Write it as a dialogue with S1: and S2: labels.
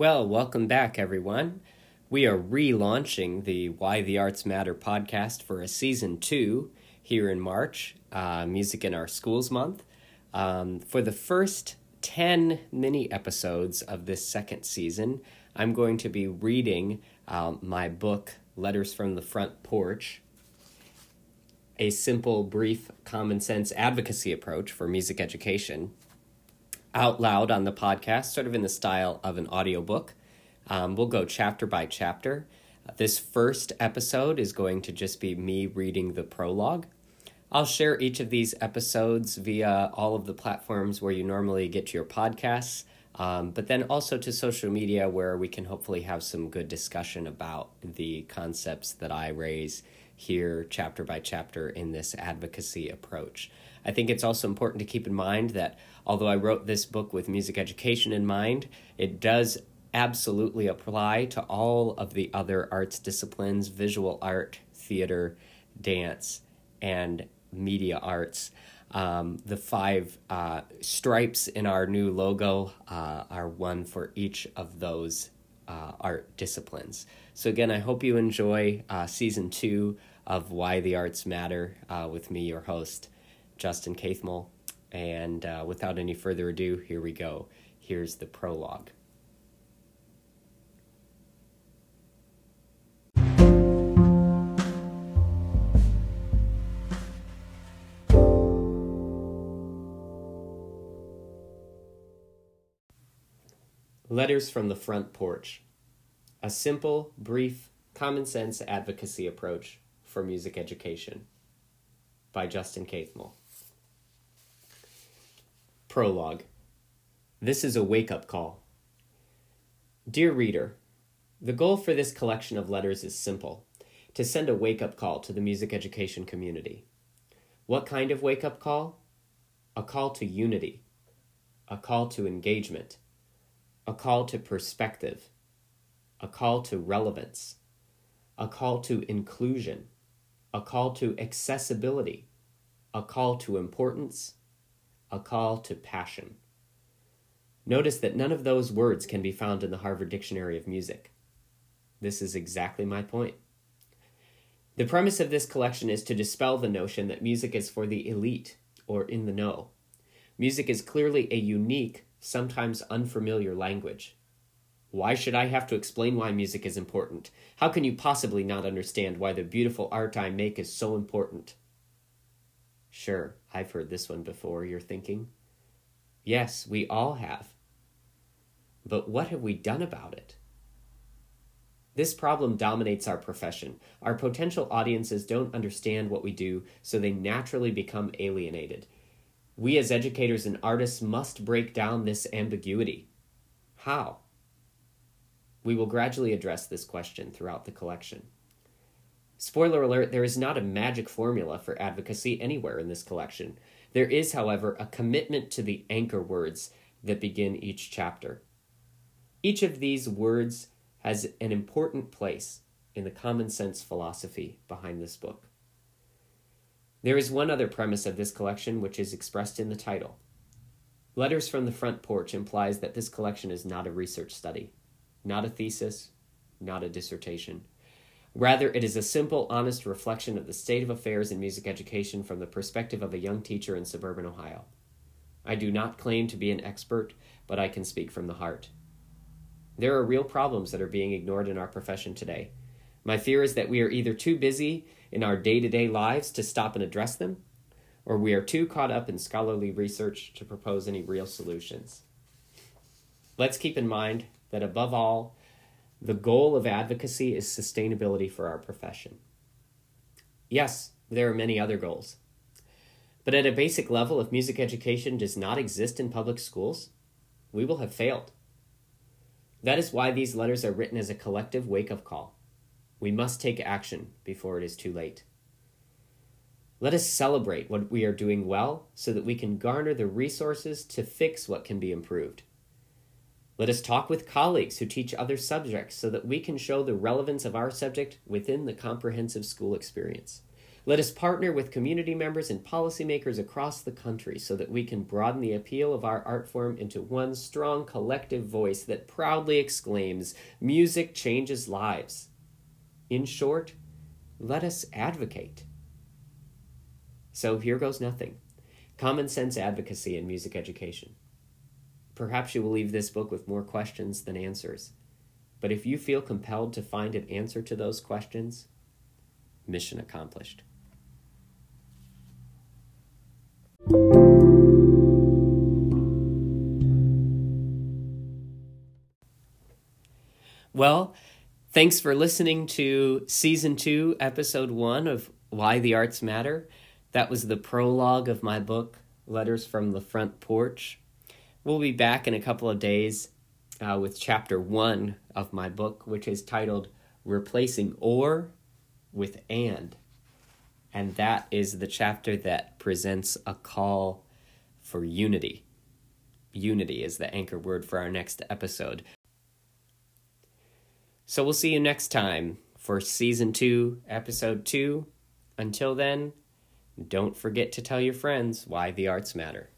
S1: Well, welcome back, everyone. We are relaunching the Why the Arts Matter podcast for a season two here in March, uh, Music in Our Schools Month. Um, for the first 10 mini episodes of this second season, I'm going to be reading um, my book, Letters from the Front Porch, a simple, brief, common sense advocacy approach for music education out loud on the podcast, sort of in the style of an audiobook. Um, we'll go chapter by chapter. This first episode is going to just be me reading the prologue. I'll share each of these episodes via all of the platforms where you normally get your podcasts, um, but then also to social media where we can hopefully have some good discussion about the concepts that I raise here, chapter by chapter, in this advocacy approach. I think it's also important to keep in mind that although I wrote this book with music education in mind, it does absolutely apply to all of the other arts disciplines visual art, theater, dance, and media arts. Um, the five uh, stripes in our new logo uh, are one for each of those uh, art disciplines. So, again, I hope you enjoy uh, season two of Why the Arts Matter uh, with me, your host. Justin Cathmel. And uh, without any further ado, here we go. Here's the prologue. Letters from the Front Porch. A simple, brief, common sense advocacy approach for music education. By Justin Cathmel. Prologue. This is a wake up call. Dear reader, the goal for this collection of letters is simple to send a wake up call to the music education community. What kind of wake up call? A call to unity, a call to engagement, a call to perspective, a call to relevance, a call to inclusion, a call to accessibility, a call to importance, a call to passion. Notice that none of those words can be found in the Harvard Dictionary of Music. This is exactly my point. The premise of this collection is to dispel the notion that music is for the elite or in the know. Music is clearly a unique, sometimes unfamiliar language. Why should I have to explain why music is important? How can you possibly not understand why the beautiful art I make is so important? Sure, I've heard this one before, you're thinking. Yes, we all have. But what have we done about it? This problem dominates our profession. Our potential audiences don't understand what we do, so they naturally become alienated. We, as educators and artists, must break down this ambiguity. How? We will gradually address this question throughout the collection. Spoiler alert, there is not a magic formula for advocacy anywhere in this collection. There is, however, a commitment to the anchor words that begin each chapter. Each of these words has an important place in the common sense philosophy behind this book. There is one other premise of this collection which is expressed in the title. Letters from the Front Porch implies that this collection is not a research study, not a thesis, not a dissertation. Rather, it is a simple, honest reflection of the state of affairs in music education from the perspective of a young teacher in suburban Ohio. I do not claim to be an expert, but I can speak from the heart. There are real problems that are being ignored in our profession today. My fear is that we are either too busy in our day to day lives to stop and address them, or we are too caught up in scholarly research to propose any real solutions. Let's keep in mind that above all, the goal of advocacy is sustainability for our profession. Yes, there are many other goals. But at a basic level, if music education does not exist in public schools, we will have failed. That is why these letters are written as a collective wake up call. We must take action before it is too late. Let us celebrate what we are doing well so that we can garner the resources to fix what can be improved. Let us talk with colleagues who teach other subjects so that we can show the relevance of our subject within the comprehensive school experience. Let us partner with community members and policymakers across the country so that we can broaden the appeal of our art form into one strong collective voice that proudly exclaims, Music changes lives. In short, let us advocate. So here goes nothing common sense advocacy in music education. Perhaps you will leave this book with more questions than answers. But if you feel compelled to find an answer to those questions, mission accomplished. Well, thanks for listening to season two, episode one of Why the Arts Matter. That was the prologue of my book, Letters from the Front Porch. We'll be back in a couple of days uh, with chapter one of my book, which is titled Replacing Or with And. And that is the chapter that presents a call for unity. Unity is the anchor word for our next episode. So we'll see you next time for season two, episode two. Until then, don't forget to tell your friends why the arts matter.